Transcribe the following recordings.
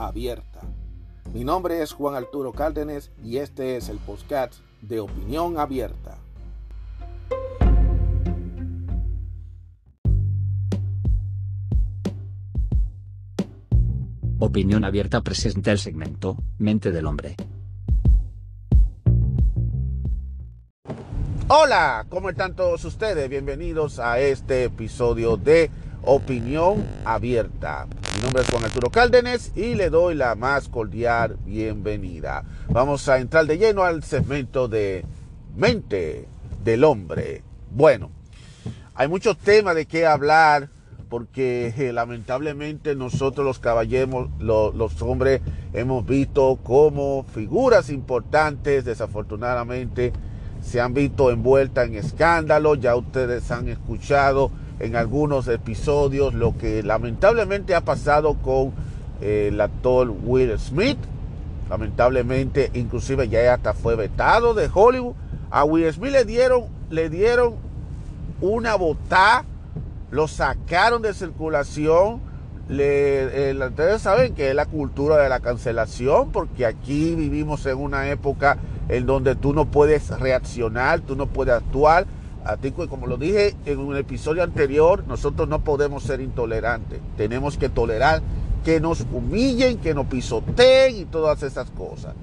abierta. Mi nombre es Juan Arturo Cárdenas y este es el podcast de Opinión Abierta. Opinión Abierta presenta el segmento Mente del Hombre. Hola, ¿cómo están todos ustedes? Bienvenidos a este episodio de Opinión Abierta. Nombre es Juan Arturo Cárdenas y le doy la más cordial bienvenida. Vamos a entrar de lleno al segmento de mente del hombre. Bueno, hay muchos temas de qué hablar porque eh, lamentablemente nosotros los caballeros, los hombres, hemos visto como figuras importantes, desafortunadamente, se han visto envueltas en escándalos. Ya ustedes han escuchado en algunos episodios lo que lamentablemente ha pasado con eh, el actor Will Smith. Lamentablemente, inclusive ya hasta fue vetado de Hollywood. A Will Smith le dieron, le dieron una botada, lo sacaron de circulación. Le, eh, ustedes saben que es la cultura de la cancelación, porque aquí vivimos en una época en donde tú no puedes reaccionar, tú no puedes actuar como lo dije en un episodio anterior, nosotros no podemos ser intolerantes. Tenemos que tolerar que nos humillen, que nos pisoteen y todas esas cosas.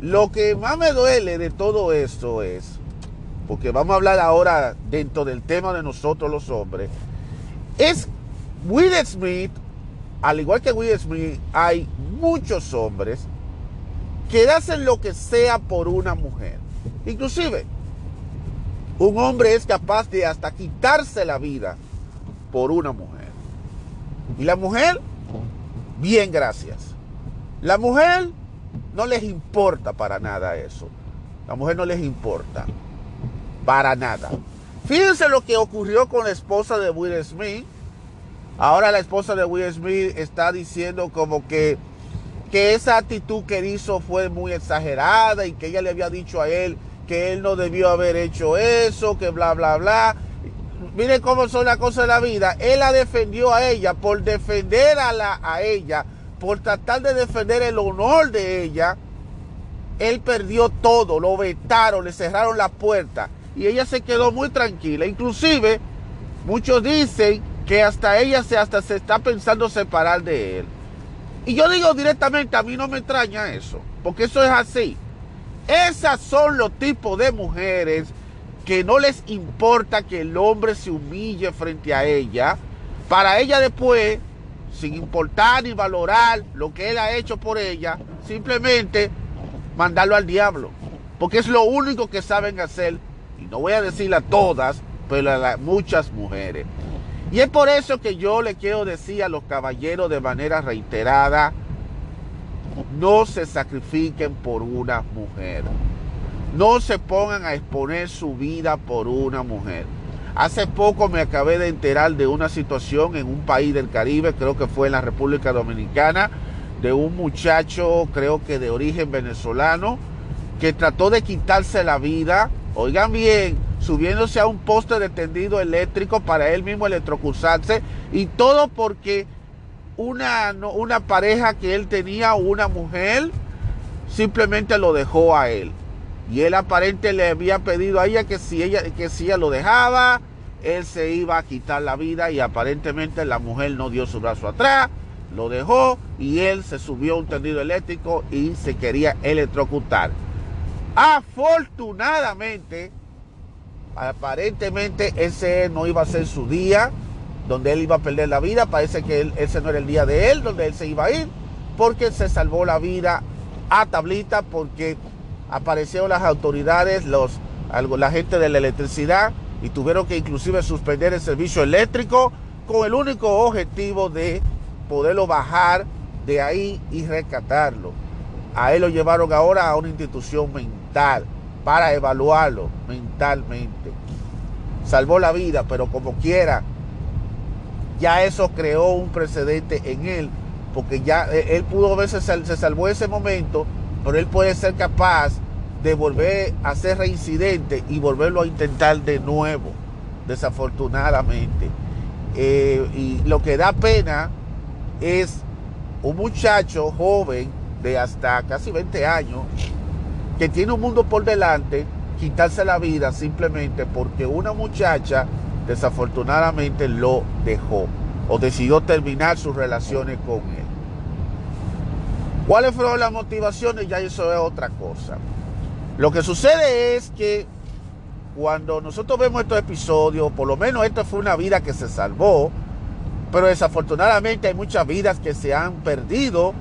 Lo que más me duele de todo esto es, porque vamos a hablar ahora dentro del tema de nosotros los hombres, es Will Smith, al igual que Will Smith, hay muchos hombres que hacen lo que sea por una mujer. Inclusive, un hombre es capaz de hasta quitarse la vida por una mujer. Y la mujer, bien, gracias. La mujer no les importa para nada eso. La mujer no les importa para nada. Fíjense lo que ocurrió con la esposa de Will Smith. Ahora la esposa de Will Smith está diciendo como que, que esa actitud que hizo fue muy exagerada y que ella le había dicho a él que él no debió haber hecho eso, que bla, bla, bla. Miren cómo son las cosas de la vida. Él la defendió a ella por defender a, a ella, por tratar de defender el honor de ella. Él perdió todo, lo vetaron, le cerraron la puerta y ella se quedó muy tranquila. Inclusive, muchos dicen que hasta ella se, hasta se está pensando separar de él. Y yo digo directamente, a mí no me extraña eso, porque eso es así. Esas son los tipos de mujeres que no les importa que el hombre se humille frente a ella, para ella después, sin importar ni valorar lo que él ha hecho por ella, simplemente mandarlo al diablo. Porque es lo único que saben hacer, y no voy a decir a todas, pero a muchas mujeres. Y es por eso que yo le quiero decir a los caballeros de manera reiterada, no se sacrifiquen por una mujer. No se pongan a exponer su vida por una mujer. Hace poco me acabé de enterar de una situación en un país del Caribe, creo que fue en la República Dominicana, de un muchacho, creo que de origen venezolano, que trató de quitarse la vida, oigan bien, subiéndose a un poste de tendido eléctrico para él mismo electrocutarse, y todo porque una, una pareja que él tenía, una mujer, simplemente lo dejó a él. Y él aparente le había pedido a ella que si ella, que si ella lo dejaba, él se iba a quitar la vida y aparentemente la mujer no dio su brazo atrás, lo dejó y él se subió a un tendido eléctrico y se quería electrocutar. Afortunadamente, aparentemente ese no iba a ser su día, donde él iba a perder la vida. Parece que ese no era el día de él, donde él se iba a ir, porque se salvó la vida a tablita, porque aparecieron las autoridades, los, la gente de la electricidad, y tuvieron que inclusive suspender el servicio eléctrico con el único objetivo de poderlo bajar de ahí y rescatarlo. A él lo llevaron ahora a una institución mental para evaluarlo mentalmente. Salvó la vida, pero como quiera, ya eso creó un precedente en él, porque ya eh, él pudo ver, se, se salvó ese momento, pero él puede ser capaz de volver a ser reincidente y volverlo a intentar de nuevo, desafortunadamente. Eh, y lo que da pena es un muchacho joven de hasta casi 20 años que tiene un mundo por delante, quitarse la vida simplemente porque una muchacha desafortunadamente lo dejó o decidió terminar sus relaciones con él. ¿Cuáles fueron las motivaciones? Ya eso es otra cosa. Lo que sucede es que cuando nosotros vemos estos episodios, por lo menos esta fue una vida que se salvó, pero desafortunadamente hay muchas vidas que se han perdido.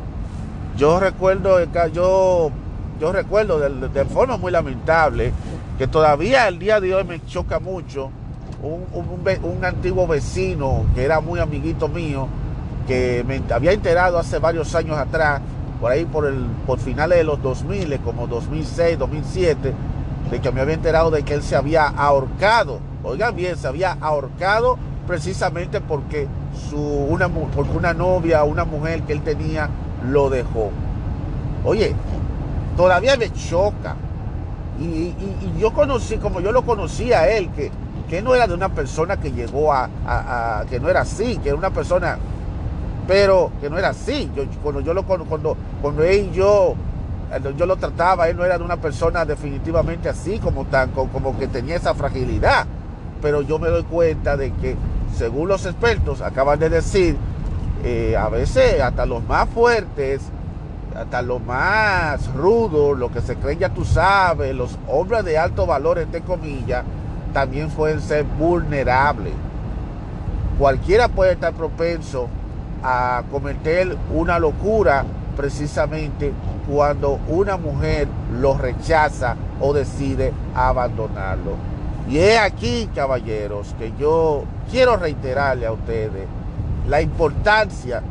Yo recuerdo, yo, yo recuerdo de, forma muy lamentable que todavía el día de hoy me choca mucho un, un, antiguo vecino que era muy amiguito mío, que me había enterado hace varios años atrás, por ahí por, el, por finales de los 2000, como 2006, 2007, de que me había enterado de que él se había ahorcado. Oigan bien, se había ahorcado precisamente porque, su, una, porque una novia, una mujer que él tenía, lo dejó. Oye, todavía me choca. Y, yo conocí, como yo lo conocía a él, que, que no era de una persona que llegó a, que no era así, que era una persona, pero que no era así. Yo, cuando yo lo cuando, cuando él y yo yo lo trataba, él no era de una persona definitivamente así, como, tan, como que tenía esa fragilidad. Pero yo me doy cuenta de que, según los expertos acaban de decir, eh, a veces hasta los más fuertes, hasta los más rudos, lo que se creen ya tú sabes, los hombres de alto valor, entre comillas, también pueden ser vulnerables. Cualquiera puede estar propenso a cometer una locura precisamente cuando una mujer lo rechaza o decide abandonarlo. Y es aquí, caballeros, que yo quiero reiterarle a ustedes la importancia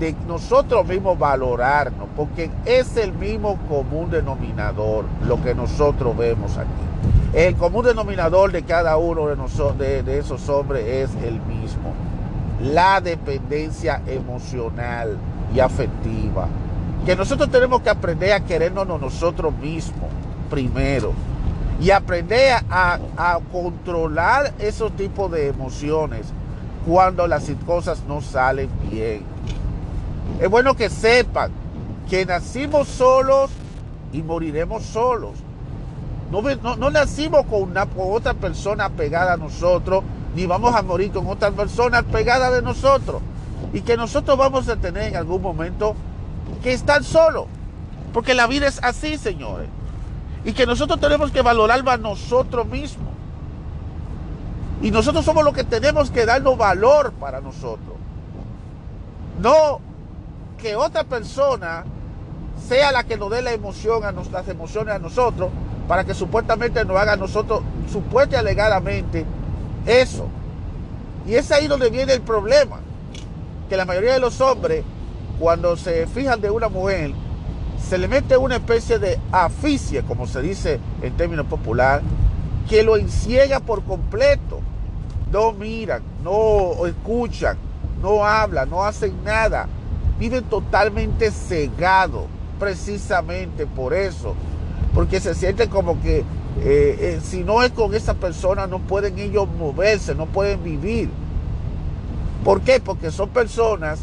de nosotros mismos valorarnos, porque es el mismo común denominador lo que nosotros vemos aquí. El común denominador de cada uno de, nosotros, de esos hombres es el mismo, la dependencia emocional y afectiva. Que nosotros tenemos que aprender a querernos nosotros mismos primero. Y aprender a, controlar esos tipos de emociones cuando las cosas no salen bien. Es bueno que sepan que nacimos solos y moriremos solos. No, nacimos con, una, con otra persona pegada a nosotros, ni vamos a morir con otra persona pegada de nosotros y que nosotros vamos a tener en algún momento que estar solos. Porque la vida es así, señores. Y que nosotros tenemos que valorarlo a nosotros mismos. Y nosotros somos los que tenemos que darnos valor para nosotros. No que otra persona sea la que nos dé la emoción a las emociones a nosotros para que supuestamente nos haga nosotros, supuestamente alegadamente, eso. Y es ahí donde viene el problema que la mayoría de los hombres, cuando se fijan de una mujer, se le mete una especie de aficia, como se dice en términos popular, que lo enciega por completo. No miran, no escuchan, no hablan, no hacen nada. Viven totalmente cegados, precisamente por eso. Porque se sienten como que eh, eh, si no es con esa persona no pueden ellos moverse, no pueden vivir. ¿Por qué? Porque son personas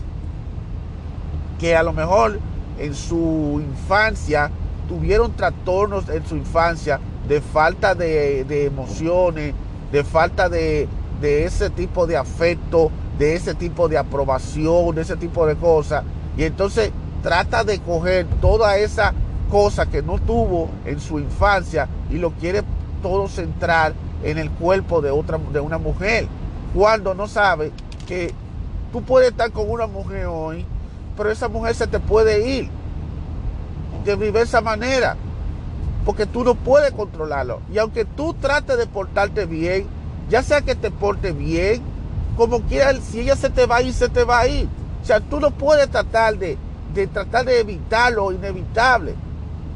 que a lo mejor en su infancia tuvieron trastornos en su infancia de falta de, emociones, de falta de, de, ese tipo de afecto, de ese tipo de aprobación, de ese tipo de cosas. Y entonces trata de coger toda esa cosa que no tuvo en su infancia y lo quiere todo centrar en el cuerpo de, otra, de una mujer, cuando no sabe que tú puedes estar con una mujer hoy, pero esa mujer se te puede ir de diversa manera, porque tú no puedes controlarlo. Y aunque tú trates de portarte bien, ya sea que te porte bien, como quieras, si ella se te va a ir, se te va a ir. O sea, tú no puedes tratar de, de tratar de evitar lo inevitable.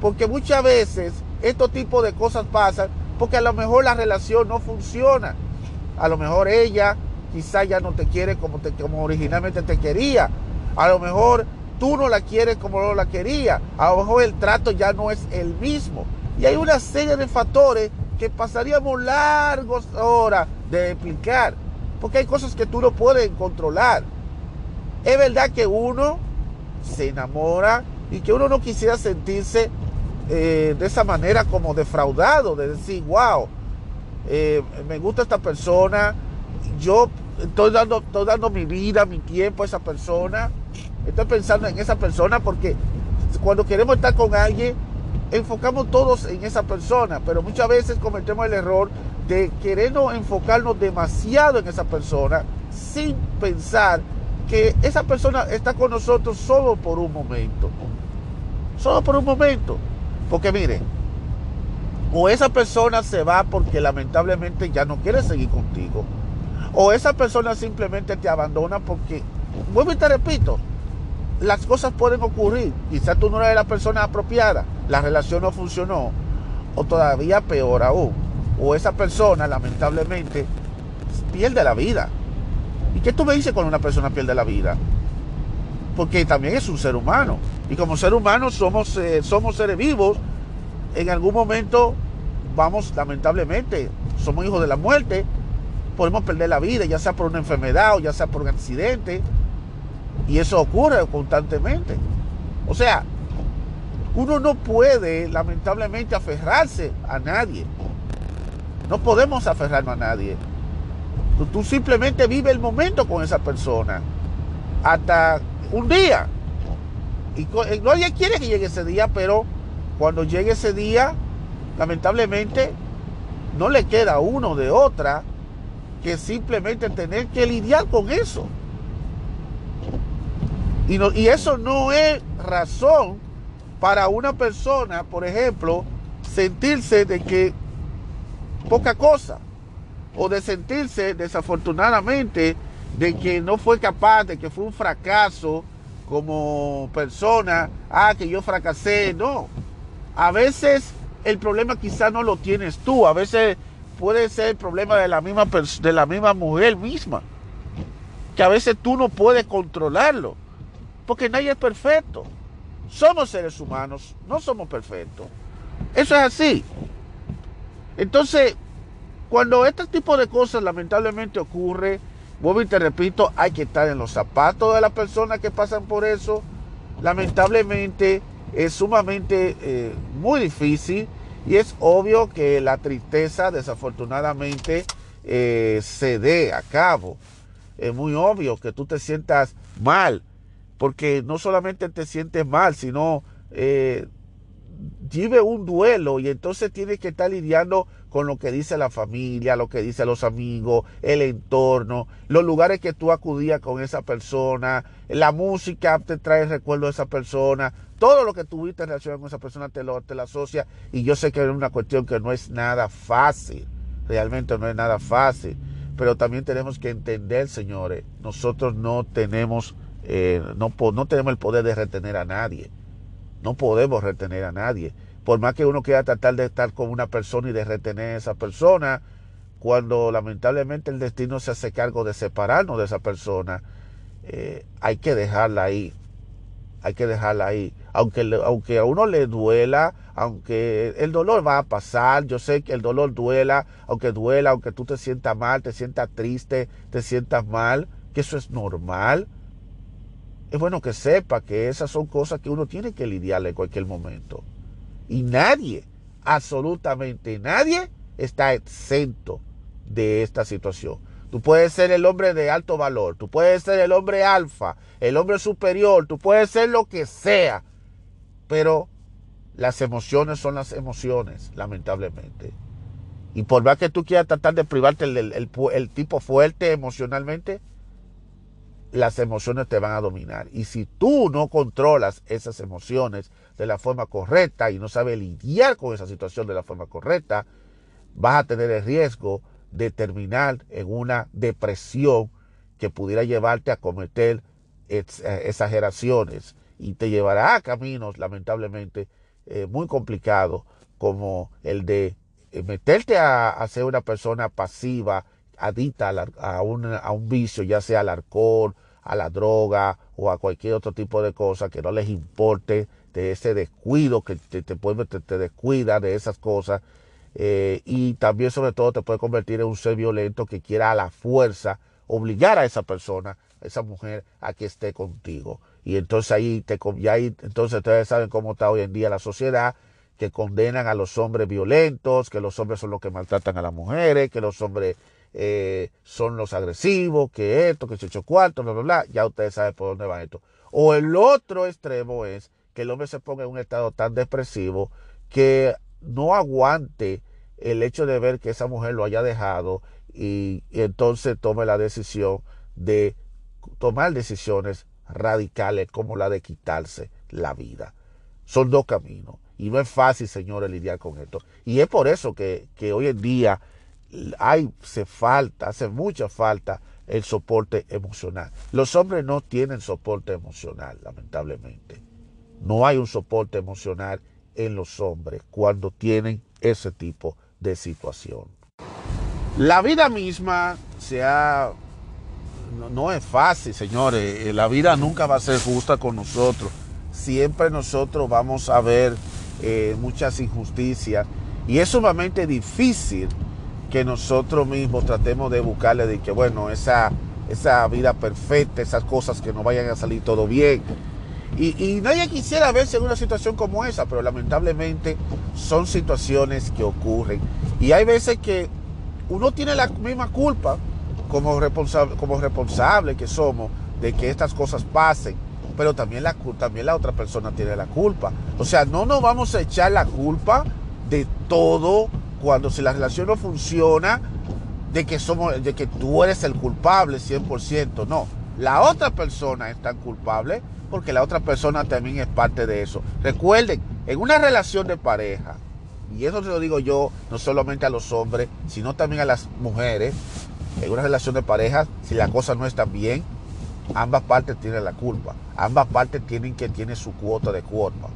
Porque muchas veces estos tipos de cosas pasan porque a lo mejor la relación no funciona. A lo mejor ella quizá ya no te quiere como, te, como originalmente te quería. A lo mejor tú no la quieres como no la quería. A lo mejor el trato ya no es el mismo. Y hay una serie de factores que pasaríamos largas horas de explicar. Porque hay cosas que tú no puedes controlar. Es verdad que uno se enamora y que uno no quisiera sentirse eh, de esa manera como defraudado, de decir, wow, eh, me gusta esta persona, yo estoy dando, estoy dando mi vida, mi tiempo a esa persona, estoy pensando en esa persona porque cuando queremos estar con alguien, enfocamos todos en esa persona, pero muchas veces cometemos el error de querernos enfocarnos demasiado en esa persona sin pensar que esa persona está con nosotros solo por un momento. Solo por un momento. Porque miren, o esa persona se va porque lamentablemente ya no quiere seguir contigo. O esa persona simplemente te abandona porque, vuelvo y te repito, las cosas pueden ocurrir. Quizás tú no eres la persona apropiada, la relación no funcionó. O todavía peor aún, o esa persona lamentablemente pierde la vida. ¿Y qué tú me dices cuando una persona pierde la vida? Porque también es un ser humano. Y como ser humano somos, eh, somos seres vivos. En algún momento vamos, lamentablemente, somos hijos de la muerte. Podemos perder la vida, ya sea por una enfermedad o ya sea por un accidente. Y eso ocurre constantemente. O sea, uno no puede, lamentablemente, aferrarse a nadie. No podemos aferrarnos a nadie. Tú, simplemente vive el momento con esa persona. Hasta un día. Y eh, nadie quiere que llegue ese día, pero cuando llegue ese día, lamentablemente, no le queda uno de otra que simplemente tener que lidiar con eso. Y, y eso no es razón para una persona, por ejemplo, sentirse de que poca cosa o de sentirse desafortunadamente de que no fue capaz, de que fue un fracaso como persona, ah, que yo fracasé, no. A veces el problema quizás no lo tienes tú, a veces puede ser el problema de la misma, de la misma mujer misma, que a veces tú no puedes controlarlo, porque nadie es perfecto. Somos seres humanos, no somos perfectos. Eso es así. Entonces, cuando este tipo de cosas lamentablemente ocurre, vuelvo y te repito, hay que estar en los zapatos de las personas que pasan por eso. Lamentablemente es sumamente eh, muy difícil y es obvio que la tristeza desafortunadamente eh, se dé a cabo. Es muy obvio que tú te sientas mal, porque no solamente te sientes mal, sino eh, vive un duelo y entonces tienes que estar lidiando con lo que dice la familia, lo que dicen los amigos, el entorno, los lugares que tú acudías con esa persona, la música te trae recuerdo de esa persona, todo lo que tuviste en relación con esa persona te lo, te asocia y yo sé que es una cuestión que no es nada fácil, realmente no es nada fácil, pero también tenemos que entender, señores, nosotros no tenemos, eh, no, no tenemos el poder de retener a nadie, no podemos retener a nadie por más que uno quiera tratar de estar con una persona y de retener a esa persona, cuando lamentablemente el destino se hace cargo de separarnos de esa persona, eh, hay que dejarla ahí. Hay que dejarla ahí. Aunque, aunque a uno le duela, aunque el dolor va a pasar, yo sé que el dolor duela, aunque duela, aunque tú te sientas mal, te sientas triste, te sientas mal, que eso es normal. Es bueno que sepa que esas son cosas que uno tiene que lidiarle en cualquier momento. Y nadie, absolutamente nadie, está exento de esta situación. Tú puedes ser el hombre de alto valor, tú puedes ser el hombre alfa, el hombre superior, tú puedes ser lo que sea, pero las emociones son las emociones, lamentablemente. Y por más que tú quieras tratar de privarte el tipo fuerte emocionalmente, las emociones te van a dominar. Y si tú no controlas esas emociones de la forma correcta y no sabes lidiar con esa situación de la forma correcta, vas a tener el riesgo de terminar en una depresión que pudiera llevarte a cometer eh, exageraciones y te llevará a caminos, lamentablemente, eh, muy complicados, como el de meterte a, ser una persona pasiva, adicta a, un, a, un, vicio, ya sea al alcohol, a la droga o a cualquier otro tipo de cosa que no les importe de ese descuido que te, te, te, descuida de esas cosas eh, y también sobre todo te puede convertir en un ser violento que quiera a la fuerza obligar a esa persona, a esa mujer a que esté contigo. Y entonces ahí, te, ya ahí entonces ustedes saben cómo está hoy en día la sociedad, que condenan a los hombres violentos, que los hombres son los que maltratan a las mujeres, que los hombres eh, son los agresivos, que esto, que se echó cuarto, bla, bla, bla. Ya ustedes saben por dónde va esto. O el otro extremo es que el hombre se ponga en un estado tan depresivo que no aguante el hecho de ver que esa mujer lo haya dejado y, entonces tome la decisión de tomar decisiones radicales como la de quitarse la vida. Son dos caminos. Y no es fácil, señores, lidiar con esto. Y es por eso que, que hoy en día hay, se falta, hace mucha falta el soporte emocional. Los hombres no tienen soporte emocional, lamentablemente. No hay un soporte emocional en los hombres cuando tienen ese tipo de situación. La vida misma se ha, no, es fácil, señores. Eh, la vida nunca va a ser justa con nosotros. Siempre nosotros vamos a ver eh, muchas injusticias y es sumamente difícil que nosotros mismos tratemos de buscarle de que, bueno, esa, esa vida perfecta, esas cosas que no vayan a salir todo bien. Y, nadie quisiera verse en una situación como esa, pero lamentablemente son situaciones que ocurren. Y hay veces que uno tiene la misma culpa como responsable, como responsable que somos de que estas cosas pasen, pero también la, también la otra persona tiene la culpa. O sea, no nos vamos a echar la culpa de todo cuando si la relación no funciona, de que, somos, de que tú eres el culpable 100%. No, la otra persona es tan culpable porque la otra persona también es parte de eso. Recuerden, en una relación de pareja, y eso se lo digo yo no solamente a los hombres, sino también a las mujeres, en una relación de pareja, si la cosa no está bien, ambas partes tienen la culpa. Ambas partes tienen que tener su cuota de culpa.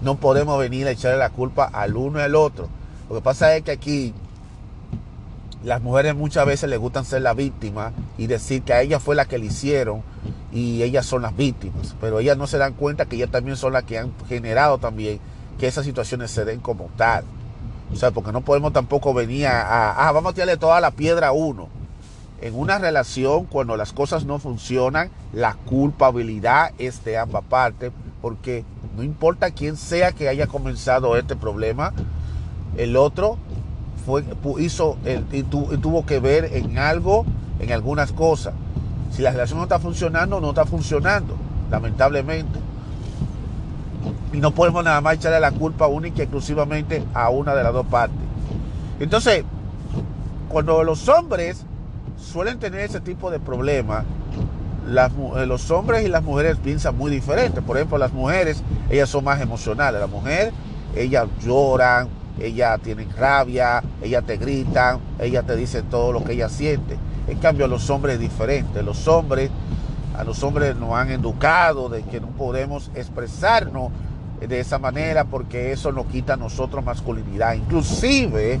No podemos venir a echarle la culpa al uno y al otro. Lo que pasa es que aquí las mujeres muchas veces les gustan ser la víctima y decir que a ella fue la que le hicieron y ellas son las víctimas, pero ellas no se dan cuenta que ellas también son las que han generado también que esas situaciones se den como tal. O sea, porque no podemos tampoco venir a, ah, vamos a tirarle toda la piedra a uno. En una relación, cuando las cosas no funcionan, la culpabilidad es de ambas partes, porque no importa quién sea que haya comenzado este problema, el otro hizo y tuvo que ver en algo, en algunas cosas. Si la relación no está funcionando, no está funcionando, lamentablemente. Y no podemos nada más echarle la culpa única y exclusivamente a una de las dos partes. Entonces, cuando los hombres suelen tener ese tipo de problemas, eh, los hombres y las mujeres piensan muy diferente. Por ejemplo, las mujeres, ellas son más emocionales. La mujer, ellas lloran, ellas tienen rabia, ellas te gritan, ellas te dicen todo lo que ellas sienten. En cambio, los hombres es diferente. Los hombres, a los hombres nos han educado de que no podemos expresarnos de esa manera porque eso nos quita a nosotros masculinidad. Inclusive,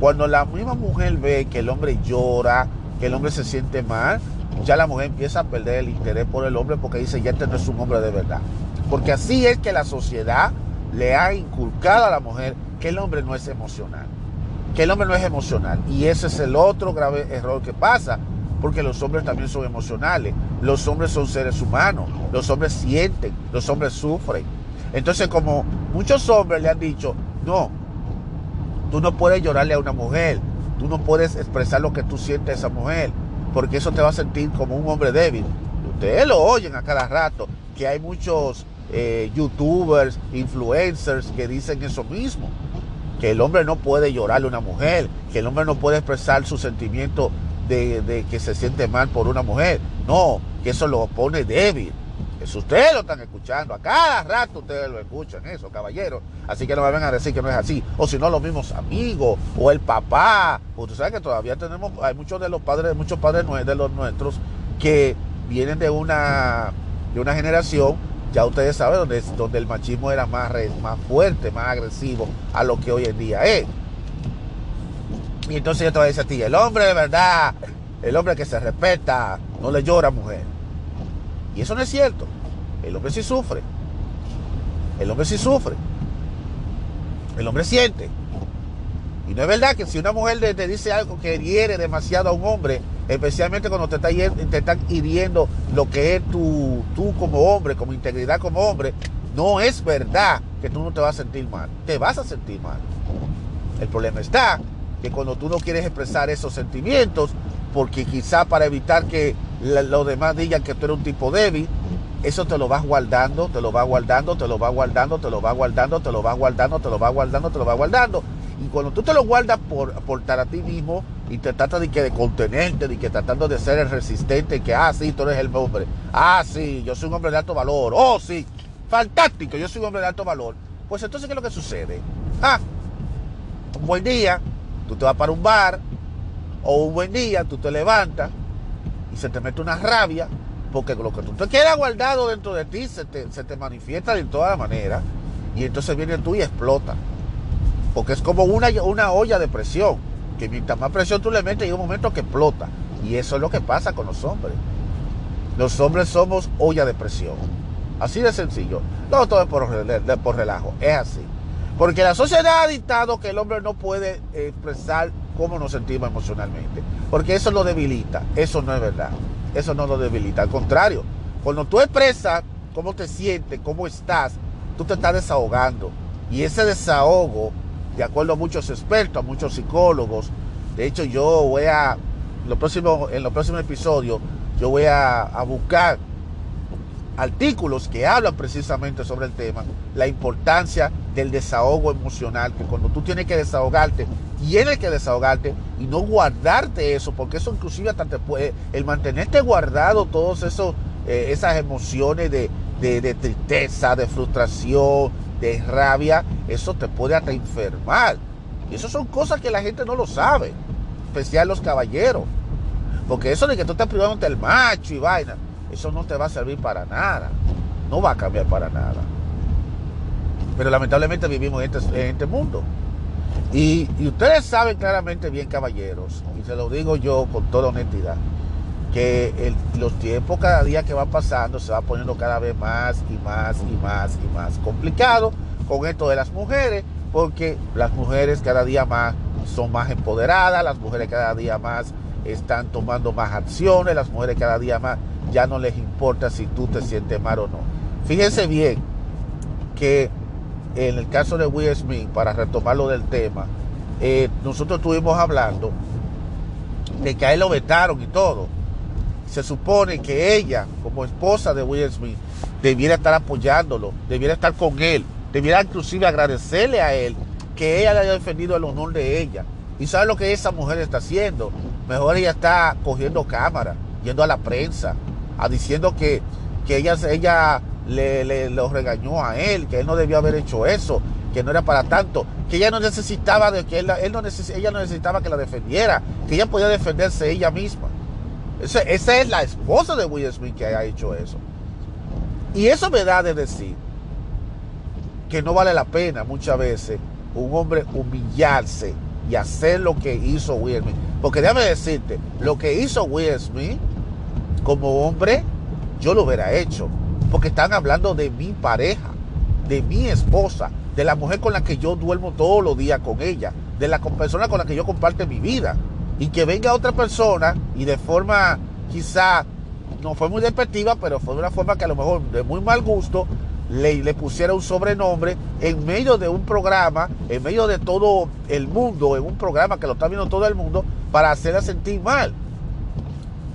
cuando la misma mujer ve que el hombre llora, que el hombre se siente mal, ya la mujer empieza a perder el interés por el hombre porque dice, ya este no es un hombre de verdad. Porque así es que la sociedad le ha inculcado a la mujer que el hombre no es emocional. Que el hombre no es emocional. Y ese es el otro grave error que pasa. Porque los hombres también son emocionales. Los hombres son seres humanos. Los hombres sienten. Los hombres sufren. Entonces como muchos hombres le han dicho, no, tú no puedes llorarle a una mujer. Tú no puedes expresar lo que tú sientes a esa mujer. Porque eso te va a sentir como un hombre débil. Ustedes lo oyen a cada rato. Que hay muchos eh, youtubers, influencers que dicen eso mismo que el hombre no puede llorarle a una mujer, que el hombre no puede expresar su sentimiento de, que se siente mal por una mujer. No, que eso lo pone débil. Eso ustedes lo están escuchando. A cada rato ustedes lo escuchan, eso, caballeros. Así que no me vengan a decir que no es así. O si no, los mismos amigos, o el papá. Ustedes saben que todavía tenemos, hay muchos de los padres, muchos padres de los nuestros que vienen de una, de una generación ya ustedes saben donde, donde el machismo era más, más fuerte, más agresivo a lo que hoy en día es. Y entonces yo te voy a decir a ti, el hombre de verdad, el hombre que se respeta, no le llora a mujer. Y eso no es cierto. El hombre sí sufre. El hombre sí sufre. El hombre siente. Y no es verdad que si una mujer te, dice algo que hiere demasiado a un hombre, especialmente cuando te, está, te están hiriendo lo que es tu, tú como hombre, como integridad como hombre, no es verdad que tú no te vas a sentir mal. Te vas a sentir mal. El problema está que cuando tú no quieres expresar esos sentimientos, porque quizá para evitar que los demás digan que tú eres un tipo débil, eso te lo vas guardando, te lo vas guardando, te lo vas guardando, te lo vas guardando, te lo vas guardando, te lo vas guardando, te lo vas guardando. Y cuando tú te lo guardas por aportar a ti mismo y te tratas de, que de contenerte, de que tratando de ser el resistente, que, ah, sí, tú eres el hombre. Ah, sí, yo soy un hombre de alto valor. Oh, sí, fantástico, yo soy un hombre de alto valor. Pues entonces, ¿qué es lo que sucede? Ah, un buen día, tú te vas para un bar, o un buen día, tú te levantas y se te mete una rabia, porque lo que tú te quieras guardado dentro de ti se te, se te manifiesta de toda manera, y entonces viene tú y explota. Porque es como una, una olla de presión, que mientras más presión tú le metes, llega un momento que explota. Y eso es lo que pasa con los hombres. Los hombres somos olla de presión. Así de sencillo. No todo es por, por relajo, es así. Porque la sociedad ha dictado que el hombre no puede expresar cómo nos sentimos emocionalmente. Porque eso lo debilita. Eso no es verdad. Eso no lo debilita. Al contrario, cuando tú expresas cómo te sientes, cómo estás, tú te estás desahogando. Y ese desahogo de acuerdo a muchos expertos, a muchos psicólogos. De hecho, yo voy a, en los próximos episodios, yo voy a, buscar artículos que hablan precisamente sobre el tema, la importancia del desahogo emocional, que cuando tú tienes que desahogarte, tienes que desahogarte y no guardarte eso, porque eso inclusive hasta te puede, el mantenerte guardado esos, eh, esas emociones de tristeza, de frustración, de rabia, eso te puede hasta enfermar. Y eso son cosas que la gente no lo sabe, especial los caballeros. Porque eso de que tú estás privando del macho y vaina, eso no te va a servir para nada. No va a cambiar para nada. Pero lamentablemente vivimos en este, este mundo. Y, ustedes saben claramente bien, caballeros, y se lo digo yo con toda honestidad, que los tiempos cada día que van pasando se va poniendo cada vez más y más y más y más complicado con esto de las mujeres, porque las mujeres cada día más son más empoderadas, las mujeres cada día más están tomando más acciones, las mujeres cada día más ya no les importa si tú te sientes mal o no. Fíjense bien que en el caso de Will Smith, para retomar lo del tema, eh, nosotros estuvimos hablando de que a él lo vetaron y todo. Se supone que ella, como esposa de Will Smith, debiera estar apoyándolo, debiera estar con él, Debiera inclusive agradecerle a él que ella le haya defendido el honor de ella. ¿Y sabe lo que esa mujer está haciendo? Mejor ella está cogiendo cámara, yendo a la prensa, a diciendo que, que ella, ella le, lo regañó a él, que él no debía haber hecho eso, que no era para tanto, que ella no necesitaba de que él, ella no necesitaba que la defendiera, que ella podía defenderse ella misma. Esa, es la esposa de Will Smith que ha hecho eso. Y eso me da de decir que no vale la pena muchas veces un hombre humillarse y hacer lo que hizo Will Smith. Porque déjame decirte, lo que hizo Will Smith como hombre, yo lo hubiera hecho. Porque están hablando de mi pareja, de mi esposa, de la mujer con la que yo duermo todos los días con ella, de la persona con la que yo comparto mi vida. Y que venga otra persona y de forma quizá no fue muy despectiva, pero fue de una forma que a lo mejor de muy mal gusto le, le pusiera un sobrenombre en medio de un programa, en medio de todo el mundo, en un programa que lo está viendo todo el mundo, para hacerla sentir mal.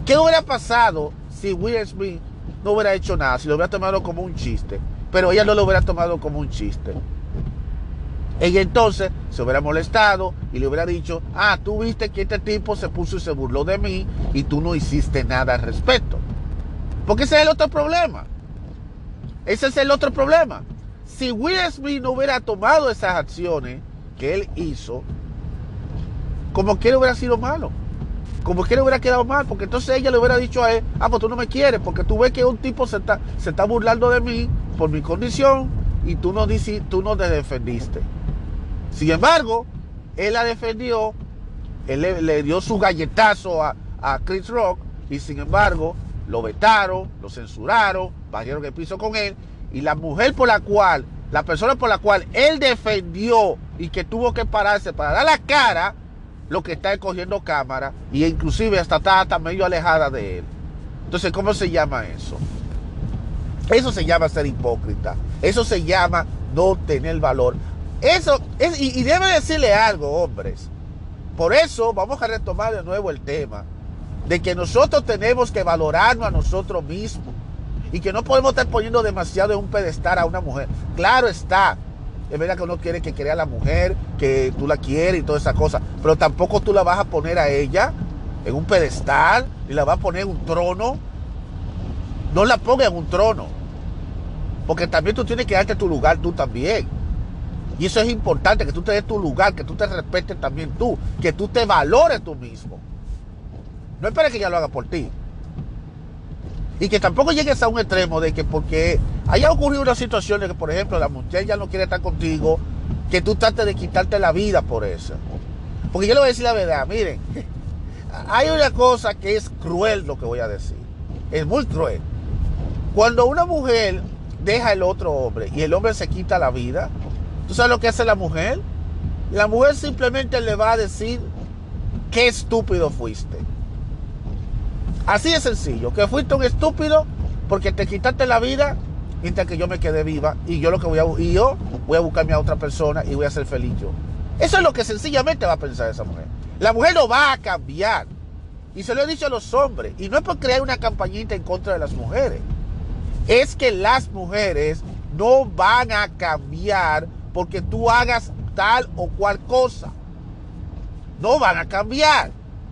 ¿Qué hubiera pasado si Will Smith no hubiera hecho nada, si lo hubiera tomado como un chiste? Pero ella no lo hubiera tomado como un chiste. Ella entonces se hubiera molestado y le hubiera dicho, ah, tú viste que este tipo se puso y se burló de mí y tú no hiciste nada al respecto. Porque ese es el otro problema. Ese es el otro problema. Si Will Smith no hubiera tomado esas acciones que él hizo, como que él hubiera sido malo. Como que él hubiera quedado mal, porque entonces ella le hubiera dicho a él, ah, pues tú no me quieres, porque tú ves que un tipo se está, se está burlando de mí por mi condición y tú no, tú no te defendiste. Sin embargo, él la defendió, él le, dio su galletazo a, Chris Rock y sin embargo lo vetaron, lo censuraron, bajaron el piso con él y la mujer por la cual, la persona por la cual él defendió y que tuvo que pararse para dar la cara, lo que está cogiendo cámara y inclusive hasta está, hasta medio alejada de él. Entonces, ¿cómo se llama eso? Eso se llama ser hipócrita. Eso se llama no tener valor. Eso, es, y, debe decirle algo, hombres. Por eso vamos a retomar de nuevo el tema de que nosotros tenemos que valorarnos a nosotros mismos y que no podemos estar poniendo demasiado en un pedestal a una mujer. Claro está, es verdad que uno quiere que crea a la mujer, que tú la quieres y toda esa cosa, pero tampoco tú la vas a poner a ella en un pedestal y la vas a poner en un trono. No la pongas en un trono, porque también tú tienes que darte tu lugar tú también. Y eso es importante, que tú te des tu lugar, que tú te respetes también tú, que tú te valores tú mismo. No esperes que ella lo haga por ti. Y que tampoco llegues a un extremo de que porque haya ocurrido una situación de que, por ejemplo, la mujer ya no quiere estar contigo, que tú trates de quitarte la vida por eso. Porque yo le voy a decir la verdad, miren, hay una cosa que es cruel lo que voy a decir. Es muy cruel. Cuando una mujer deja al otro hombre y el hombre se quita la vida, ¿Tú sabes lo que hace la mujer? La mujer simplemente le va a decir qué estúpido fuiste. Así de sencillo, que fuiste un estúpido porque te quitaste la vida mientras que yo me quedé viva y yo lo que voy a y yo voy a buscarme a otra persona y voy a ser feliz yo. Eso es lo que sencillamente va a pensar esa mujer. La mujer no va a cambiar. Y se lo he dicho a los hombres. Y no es por crear una campañita en contra de las mujeres. Es que las mujeres no van a cambiar porque tú hagas tal o cual cosa. No van a cambiar.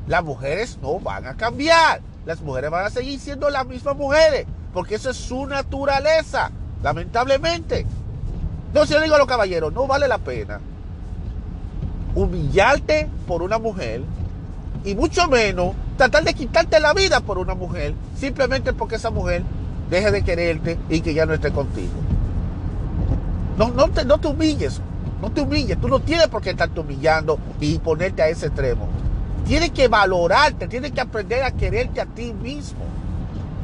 Las mujeres no van a cambiar. Las mujeres van a seguir siendo las mismas mujeres, porque eso es su naturaleza, lamentablemente. Entonces yo digo a los caballeros, no vale la pena humillarte por una mujer y mucho menos tratar de quitarte la vida por una mujer simplemente porque esa mujer deje de quererte y que ya no esté contigo. No, no, te, no te humilles, no te humilles. Tú no tienes por qué estarte humillando y ponerte a ese extremo. Tienes que valorarte, tienes que aprender a quererte a ti mismo.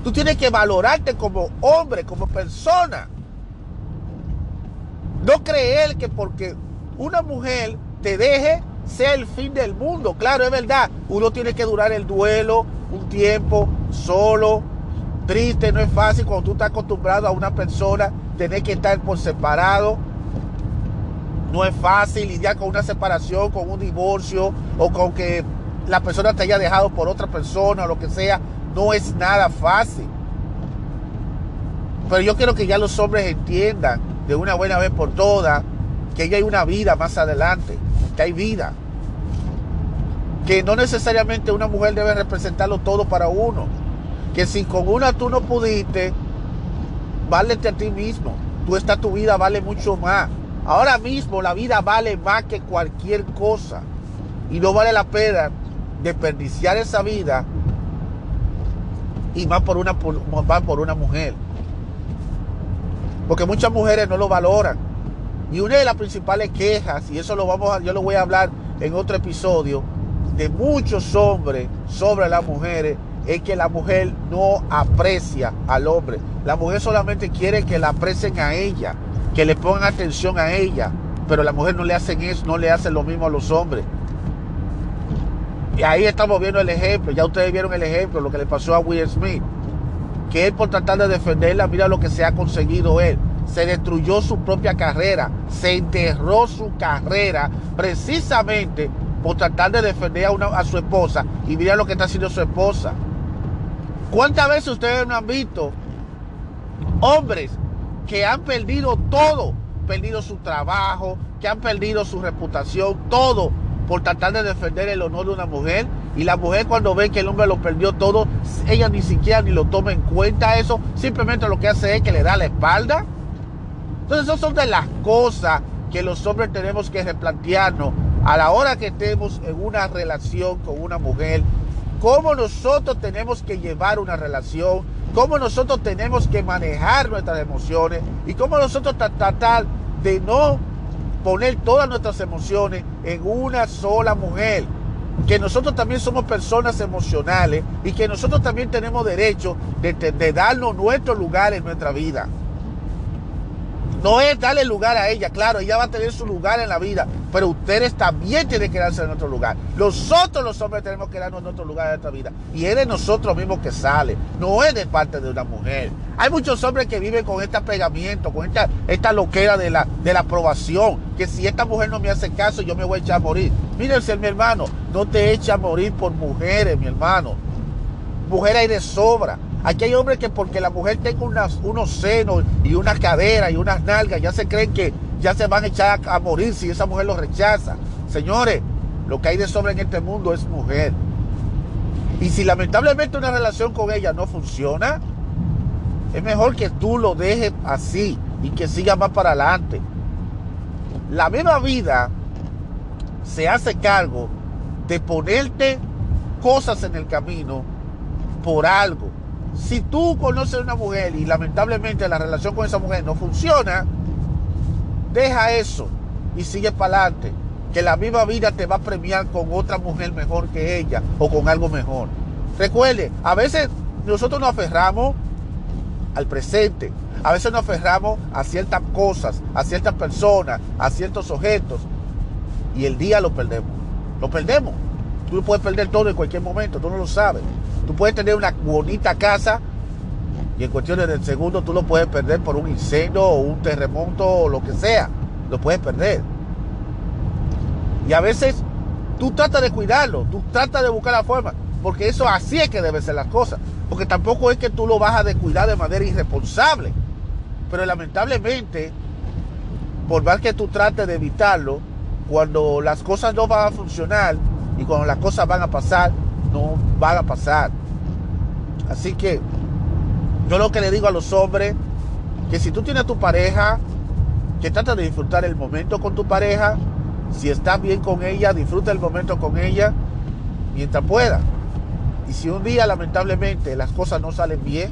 Tú tienes que valorarte como hombre, como persona. No creer que porque una mujer te deje sea el fin del mundo. Claro, es verdad. Uno tiene que durar el duelo un tiempo solo, triste, no es fácil cuando tú estás acostumbrado a una persona tener que estar por separado. No es fácil lidiar con una separación, con un divorcio o con que la persona te haya dejado por otra persona o lo que sea. No es nada fácil. Pero yo quiero que ya los hombres entiendan de una buena vez por todas que ya hay una vida más adelante, que hay vida. Que no necesariamente una mujer debe representarlo todo para uno. Que si con una tú no pudiste, válete a ti mismo. Tú esta tu vida vale mucho más. Ahora mismo la vida vale más que cualquier cosa. Y no vale la pena desperdiciar esa vida y más por una, más por una mujer. Porque muchas mujeres no lo valoran. Y una de las principales quejas, y eso lo vamos yo lo voy a hablar en otro episodio, de muchos hombres sobre las mujeres, es que la mujer no aprecia al hombre. La mujer solamente quiere que la aprecien a ella, que le pongan atención a ella. Pero la mujer no le hacen eso, no le hacen lo mismo a los hombres. Y ahí estamos viendo el ejemplo. Ya ustedes vieron el ejemplo, lo que le pasó a Will Smith. Que él por tratar de defenderla, mira lo que se ha conseguido él. Se destruyó su propia carrera. Se enterró su carrera precisamente por tratar de defender a, su esposa. Y mira lo que está haciendo su esposa. ¿Cuántas veces ustedes no han visto hombres que han perdido todo? Perdido su trabajo, que han perdido su reputación, todo por tratar de defender el honor de una mujer. Y la mujer cuando ve que el hombre lo perdió todo, ella ni siquiera ni lo toma en cuenta eso. Simplemente lo que hace es que le da la espalda. Entonces esas son de las cosas que los hombres tenemos que replantearnos a la hora que estemos en una relación con una mujer cómo nosotros tenemos que llevar una relación, cómo nosotros tenemos que manejar nuestras emociones y cómo nosotros tratar de no poner todas nuestras emociones en una sola mujer. Que nosotros también somos personas emocionales y que nosotros también tenemos derecho de, de darnos nuestro lugar en nuestra vida. No es darle lugar a ella, claro, ella va a tener su lugar en la vida, pero ustedes también tienen que darse en nuestro lugar. Nosotros los hombres tenemos que darnos nuestro lugar en nuestra vida. Y es de nosotros mismos que sale, no es de parte de una mujer. Hay muchos hombres que viven con este apegamiento, con esta, esta loquera de la, de la aprobación, que si esta mujer no me hace caso, yo me voy a echar a morir. Mírense, mi hermano, no te eches a morir por mujeres, mi hermano. Mujer hay de sobra. Aquí hay hombres que porque la mujer tenga unos senos y una cadera y unas nalgas, ya se creen que ya se van a echar a, morir si esa mujer los rechaza. Señores, lo que hay de sobra en este mundo es mujer. Y si lamentablemente una relación con ella no funciona, es mejor que tú lo dejes así y que siga más para adelante. La misma vida se hace cargo de ponerte cosas en el camino por algo si tú conoces a una mujer y lamentablemente la relación con esa mujer no funciona, deja eso y sigue para adelante. Que la misma vida te va a premiar con otra mujer mejor que ella o con algo mejor. Recuerde, a veces nosotros nos aferramos al presente. A veces nos aferramos a ciertas cosas, a ciertas personas, a ciertos objetos. Y el día lo perdemos. Lo perdemos. Tú puedes perder todo en cualquier momento, tú no lo sabes. Tú puedes tener una bonita casa y en cuestiones de segundo tú lo puedes perder por un incendio o un terremoto o lo que sea. Lo puedes perder. Y a veces tú tratas de cuidarlo, tú tratas de buscar la forma, porque eso así es que deben ser las cosas. Porque tampoco es que tú lo vas a descuidar de manera irresponsable. Pero lamentablemente, por más que tú trates de evitarlo, cuando las cosas no van a funcionar y cuando las cosas van a pasar, no van a pasar. Así que yo lo que le digo a los hombres, que si tú tienes tu pareja, que trata de disfrutar el momento con tu pareja, si estás bien con ella, disfruta el momento con ella mientras pueda. Y si un día lamentablemente las cosas no salen bien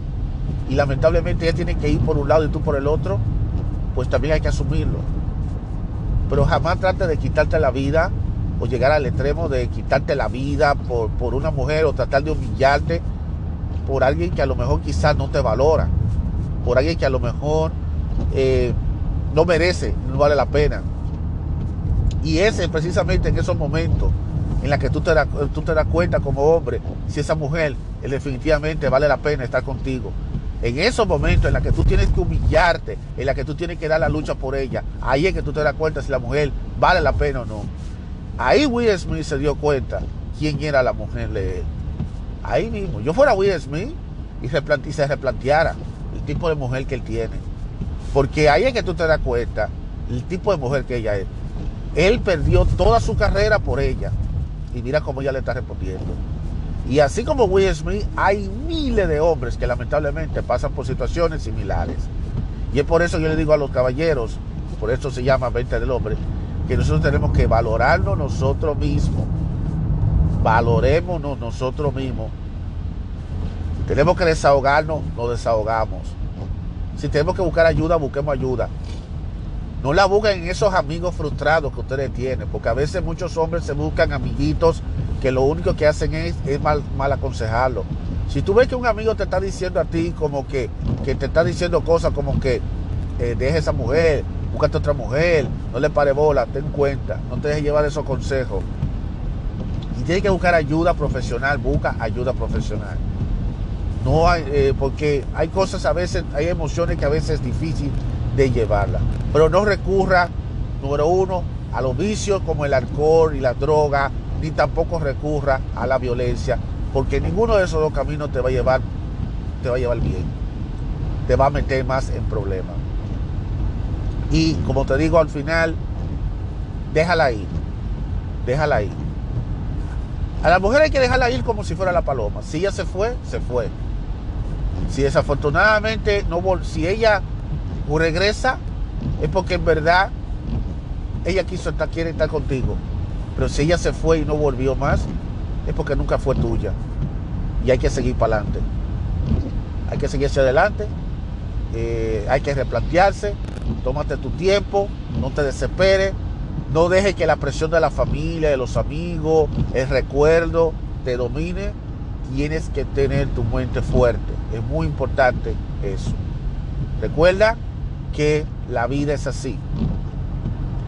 y lamentablemente ella tiene que ir por un lado y tú por el otro, pues también hay que asumirlo. Pero jamás trate de quitarte la vida o llegar al extremo de quitarte la vida por, por una mujer o tratar de humillarte por alguien que a lo mejor quizás no te valora, por alguien que a lo mejor eh, no merece, no vale la pena. Y ese precisamente en esos momentos en los que tú te, tú te das cuenta como hombre si esa mujer eh, definitivamente vale la pena estar contigo. En esos momentos en los que tú tienes que humillarte, en los que tú tienes que dar la lucha por ella, ahí es que tú te das cuenta si la mujer vale la pena o no. Ahí Will Smith se dio cuenta quién era la mujer de él. Ahí mismo. Yo fuera Will Smith y, se replanteara el tipo de mujer que él tiene. Porque ahí es que tú te das cuenta el tipo de mujer que ella es. Él perdió toda su carrera por ella. Y mira cómo ella le está respondiendo. Y así como Will Smith, hay miles de hombres que lamentablemente pasan por situaciones similares. Y es por eso yo le digo a los caballeros, por eso se llama 20 del hombre, que nosotros tenemos que valorarnos nosotros mismos. Valorémonos nosotros mismos. Si tenemos que desahogarnos, nos desahogamos. Si tenemos que buscar ayuda, busquemos ayuda. No la busquen en esos amigos frustrados que ustedes tienen, porque a veces muchos hombres se buscan amiguitos que lo único que hacen es, mal, mal, aconsejarlo. Si tú ves que un amigo te está diciendo a ti como que, que te está diciendo cosas como que eh, deje esa mujer, búscate otra mujer, no le pare bola, ten cuenta, no te dejes llevar esos consejos. Y tienes que buscar ayuda profesional, busca ayuda profesional. No hay, eh, porque hay cosas a veces, hay emociones que a veces es difícil de llevarla. Pero no recurra, número uno, a los vicios como el alcohol y la droga, ni tampoco recurra a la violencia, porque ninguno de esos dos caminos te va a llevar, te va a llevar bien. Te va a meter más en problemas. Y como te digo al final, déjala ir. Déjala ir. A la mujer hay que dejarla ir como si fuera la paloma. Si ella se fue, se fue. Si desafortunadamente no si ella regresa, es porque en verdad ella quiso estar, quiere estar contigo. Pero si ella se fue y no volvió más, es porque nunca fue tuya. y hay que seguir para adelante. Hay que seguir hacia adelante, eh, hay que replantearse, tómate tu tiempo, no te desesperes, no dejes que la presión de la familia, de los amigos, el recuerdo te domine. Tienes que tener tu mente fuerte. Es muy importante eso. Recuerda que la vida es así.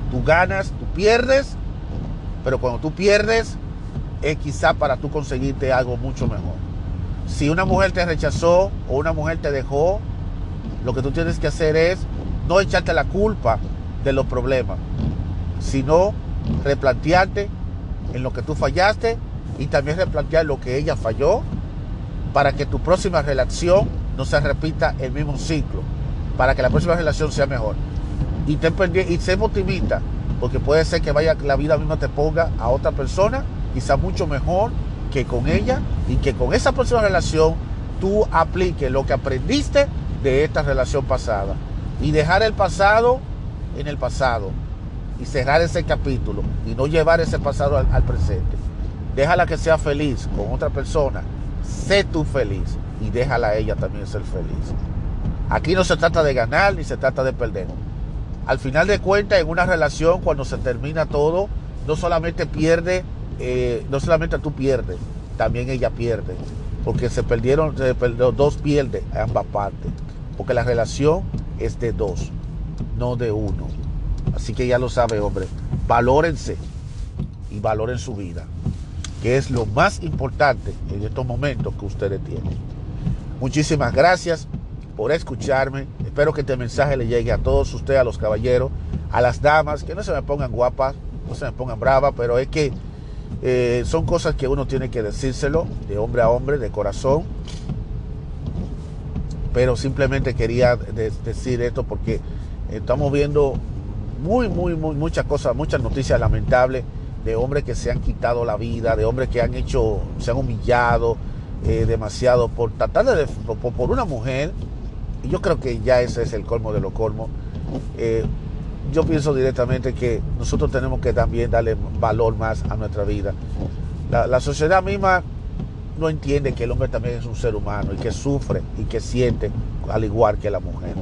Tú ganas, tú pierdes, pero cuando tú pierdes es quizá para tú conseguirte algo mucho mejor. Si una mujer te rechazó o una mujer te dejó, lo que tú tienes que hacer es no echarte la culpa de los problemas, sino replantearte en lo que tú fallaste y también replantear lo que ella falló para que tu próxima relación no se repita el mismo ciclo, para que la próxima relación sea mejor. Y, ten y sé optimista, porque puede ser que vaya la vida misma te ponga a otra persona, quizá mucho mejor que con ella, y que con esa próxima relación tú apliques lo que aprendiste de esta relación pasada. Y dejar el pasado en el pasado y cerrar ese capítulo y no llevar ese pasado al, presente. Déjala que sea feliz con otra persona. Sé tú feliz y déjala a ella también ser feliz. Aquí no se trata de ganar ni se trata de perder. Al final de cuentas, en una relación, cuando se termina todo, no solamente pierde, eh, no solamente tú pierdes, también ella pierde. Porque se perdieron, los dos pierden ambas partes. Porque la relación es de dos, no de uno. Así que ya lo sabe, hombre. Valórense y valoren su vida, que es lo más importante en estos momentos que ustedes tienen. Muchísimas gracias por escucharme. Espero que este mensaje le llegue a todos ustedes, a los caballeros, a las damas, que no se me pongan guapas, no se me pongan bravas, pero es que eh, son cosas que uno tiene que decírselo de hombre a hombre, de corazón. Pero simplemente quería decir esto porque estamos viendo muy, muy, muy, muchas cosas, muchas noticias lamentables de hombres que se han quitado la vida, de hombres que han hecho, se han humillado eh, demasiado por tratar de, por, una mujer. Y yo creo que ya ese es el colmo de lo colmo. Eh, yo pienso directamente que nosotros tenemos que también darle valor más a nuestra vida. La, sociedad misma no entiende que el hombre también es un ser humano y que sufre y que siente al igual que la mujer.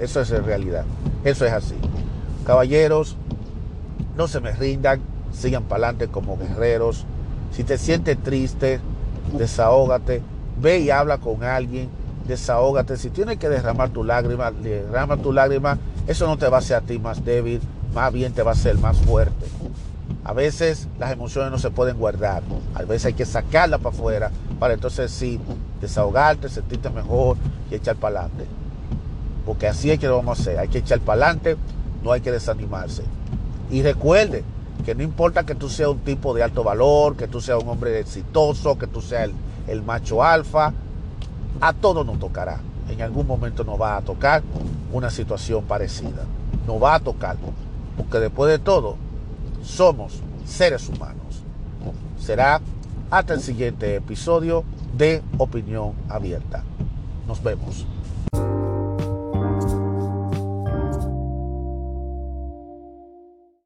Eso es en realidad. Eso es así. Caballeros, no se me rindan, sigan para adelante como guerreros. Si te sientes triste, desahógate, ve y habla con alguien, desahógate. Si tienes que derramar tu lágrima, derrama tu lágrima. Eso no te va a hacer a ti más débil, más bien te va a hacer más fuerte. A veces las emociones no se pueden guardar, a veces hay que sacarlas para afuera para entonces sí desahogarte, sentirte mejor y echar para adelante. Porque así es que lo vamos a hacer, hay que echar para adelante no hay que desanimarse. Y recuerde que no importa que tú seas un tipo de alto valor, que tú seas un hombre exitoso, que tú seas el, macho alfa, a todos nos tocará. En algún momento nos va a tocar una situación parecida. Nos va a tocar. Porque después de todo, somos seres humanos. Será hasta el siguiente episodio de Opinión Abierta. Nos vemos.